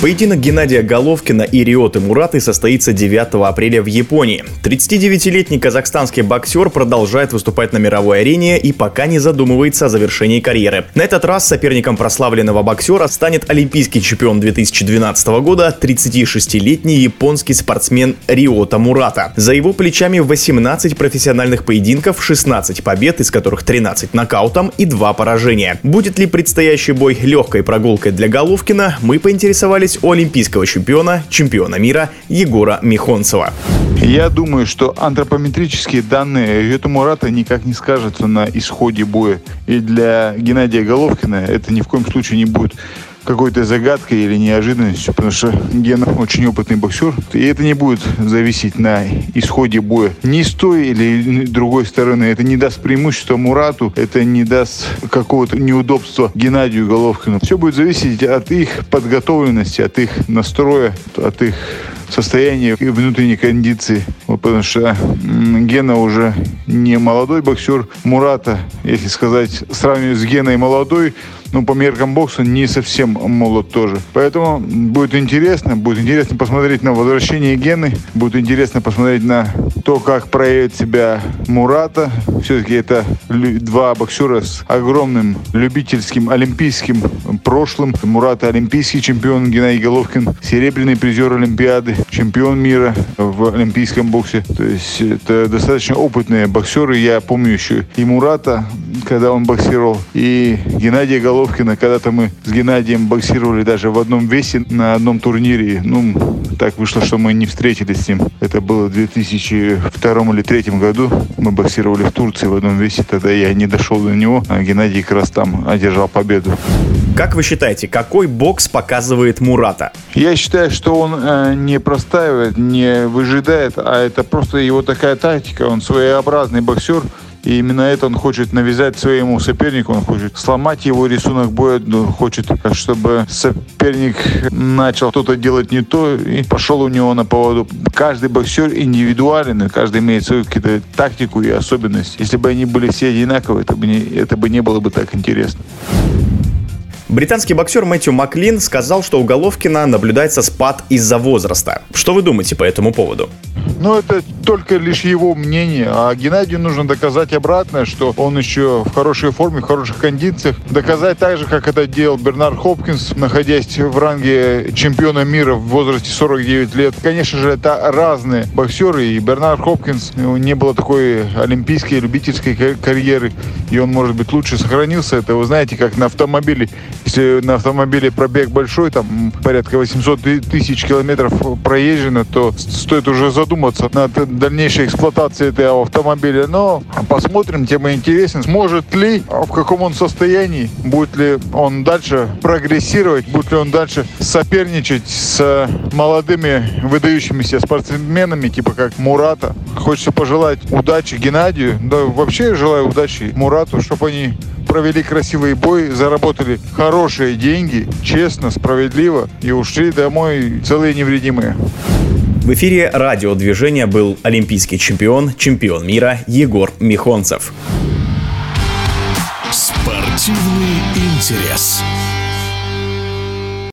Поединок Геннадия Головкина и Риоты Мураты состоится 9 апреля в Японии. 39-летний казахстанский боксер продолжает выступать на мировой арене и пока не задумывается о завершении карьеры. На этот раз соперником прославленного боксера станет олимпийский чемпион 2012 года 36-летний японский спортсмен Риота Мурата. За его плечами 18 профессиональных поединков, 16 побед, из которых 13 нокаутом и 2 поражения. Будет ли предстоящий бой легкой прогулкой для Головкина, мы поинтересовались добились у олимпийского чемпиона, чемпиона мира Егора Михонцева. Я думаю, что антропометрические данные Риота Мурата никак не скажутся на исходе боя. И для Геннадия Головкина это ни в коем случае не будет какой-то загадкой или неожиданностью, потому что Гена очень опытный боксер, и это не будет зависеть на исходе боя ни с той или другой стороны. Это не даст преимущества Мурату, это не даст какого-то неудобства Геннадию Головкину. Все будет зависеть от их подготовленности, от их настроя, от их состояние и внутренней кондиции. Вот потому что Гена уже не молодой боксер. Мурата, если сказать, сравнивать с Геной молодой, ну, по меркам бокса не совсем молод тоже. Поэтому будет интересно, будет интересно посмотреть на возвращение Гены, будет интересно посмотреть на то, как проявит себя Мурата. Все-таки это два боксера с огромным любительским олимпийским прошлым. Мурата олимпийский чемпион, Геннадий Головкин серебряный призер Олимпиады, чемпион мира в олимпийском боксе. То есть это достаточно опытные боксеры. Я помню еще и Мурата, когда он боксировал, и Геннадия Головкина. Когда-то мы с Геннадием боксировали даже в одном весе на одном турнире. Ну, так вышло, что мы не встретились с ним. Это было в 2002 или 2003 году. Мы боксировали в Турции в одном весе. Тогда я не дошел до него, а Геннадий как раз там одержал победу. Как вы считаете, какой бокс показывает Мурата? Я считаю, что он э, не простаивает, не выжидает, а это просто его такая тактика. Он своеобразный боксер. И именно это он хочет навязать своему сопернику. Он хочет сломать его рисунок боя. Он хочет, чтобы соперник начал что-то делать не то и пошел у него на поводу. Каждый боксер индивидуален, каждый имеет свою какую-то тактику и особенность. Если бы они были все одинаковые, это бы не, это бы не было бы так интересно. Британский боксер Мэтью Маклин сказал, что у Головкина наблюдается спад из-за возраста. Что вы думаете по этому поводу? Ну, это только лишь его мнение. А Геннадию нужно доказать обратное, что он еще в хорошей форме, в хороших кондициях. Доказать так же, как это делал Бернард Хопкинс, находясь в ранге чемпиона мира в возрасте 49 лет. Конечно же, это разные боксеры. И Бернард Хопкинс, не было такой олимпийской, любительской карьеры. И он, может быть, лучше сохранился. Это, вы знаете, как на автомобиле. Если на автомобиле пробег большой, там порядка 800 тысяч километров проезжено, то стоит уже задуматься задуматься над дальнейшей эксплуатацией этого автомобиля. Но посмотрим, тема интересна. Сможет ли, в каком он состоянии, будет ли он дальше прогрессировать, будет ли он дальше соперничать с молодыми выдающимися спортсменами, типа как Мурата. Хочется пожелать удачи Геннадию. Да вообще желаю удачи Мурату, чтобы они провели красивый бой, заработали хорошие деньги, честно, справедливо и ушли домой целые невредимые. В эфире радиодвижения был олимпийский чемпион, чемпион мира Егор Михонцев. Спортивный интерес.